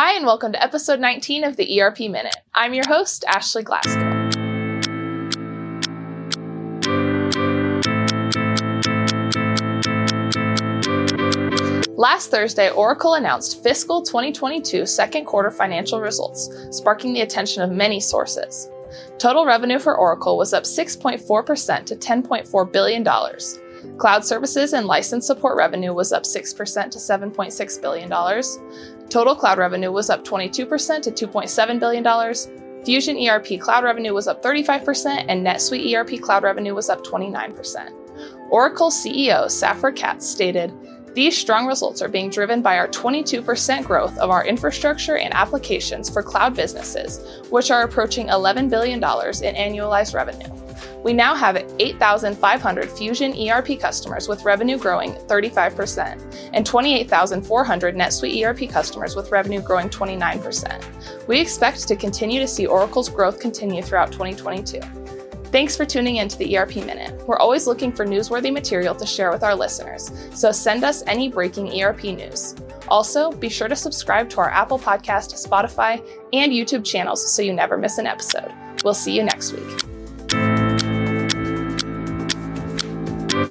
Hi, and welcome to episode 19 of the ERP Minute. I'm your host, Ashley Glasgow. Last Thursday, Oracle announced fiscal 2022 second quarter financial results, sparking the attention of many sources. Total revenue for Oracle was up 6.4% to $10.4 billion. Cloud services and license support revenue was up 6% to $7.6 billion. Total cloud revenue was up 22% to $2.7 billion. Fusion ERP cloud revenue was up 35%, and NetSuite ERP cloud revenue was up 29%. Oracle CEO Safra Catz stated, these strong results are being driven by our 22% growth of our infrastructure and applications for cloud businesses, which are approaching $11 billion in annualized revenue. We now have 8,500 Fusion ERP customers with revenue growing 35% and 28,400 NetSuite ERP customers with revenue growing 29%. We expect to continue to see Oracle's growth continue throughout 2022. Thanks for tuning in to the ERP Minute. We're always looking for newsworthy material to share with our listeners, so send us any breaking ERP news. Also, be sure to subscribe to our Apple Podcast, Spotify, and YouTube channels so you never miss an episode. We'll see you next week.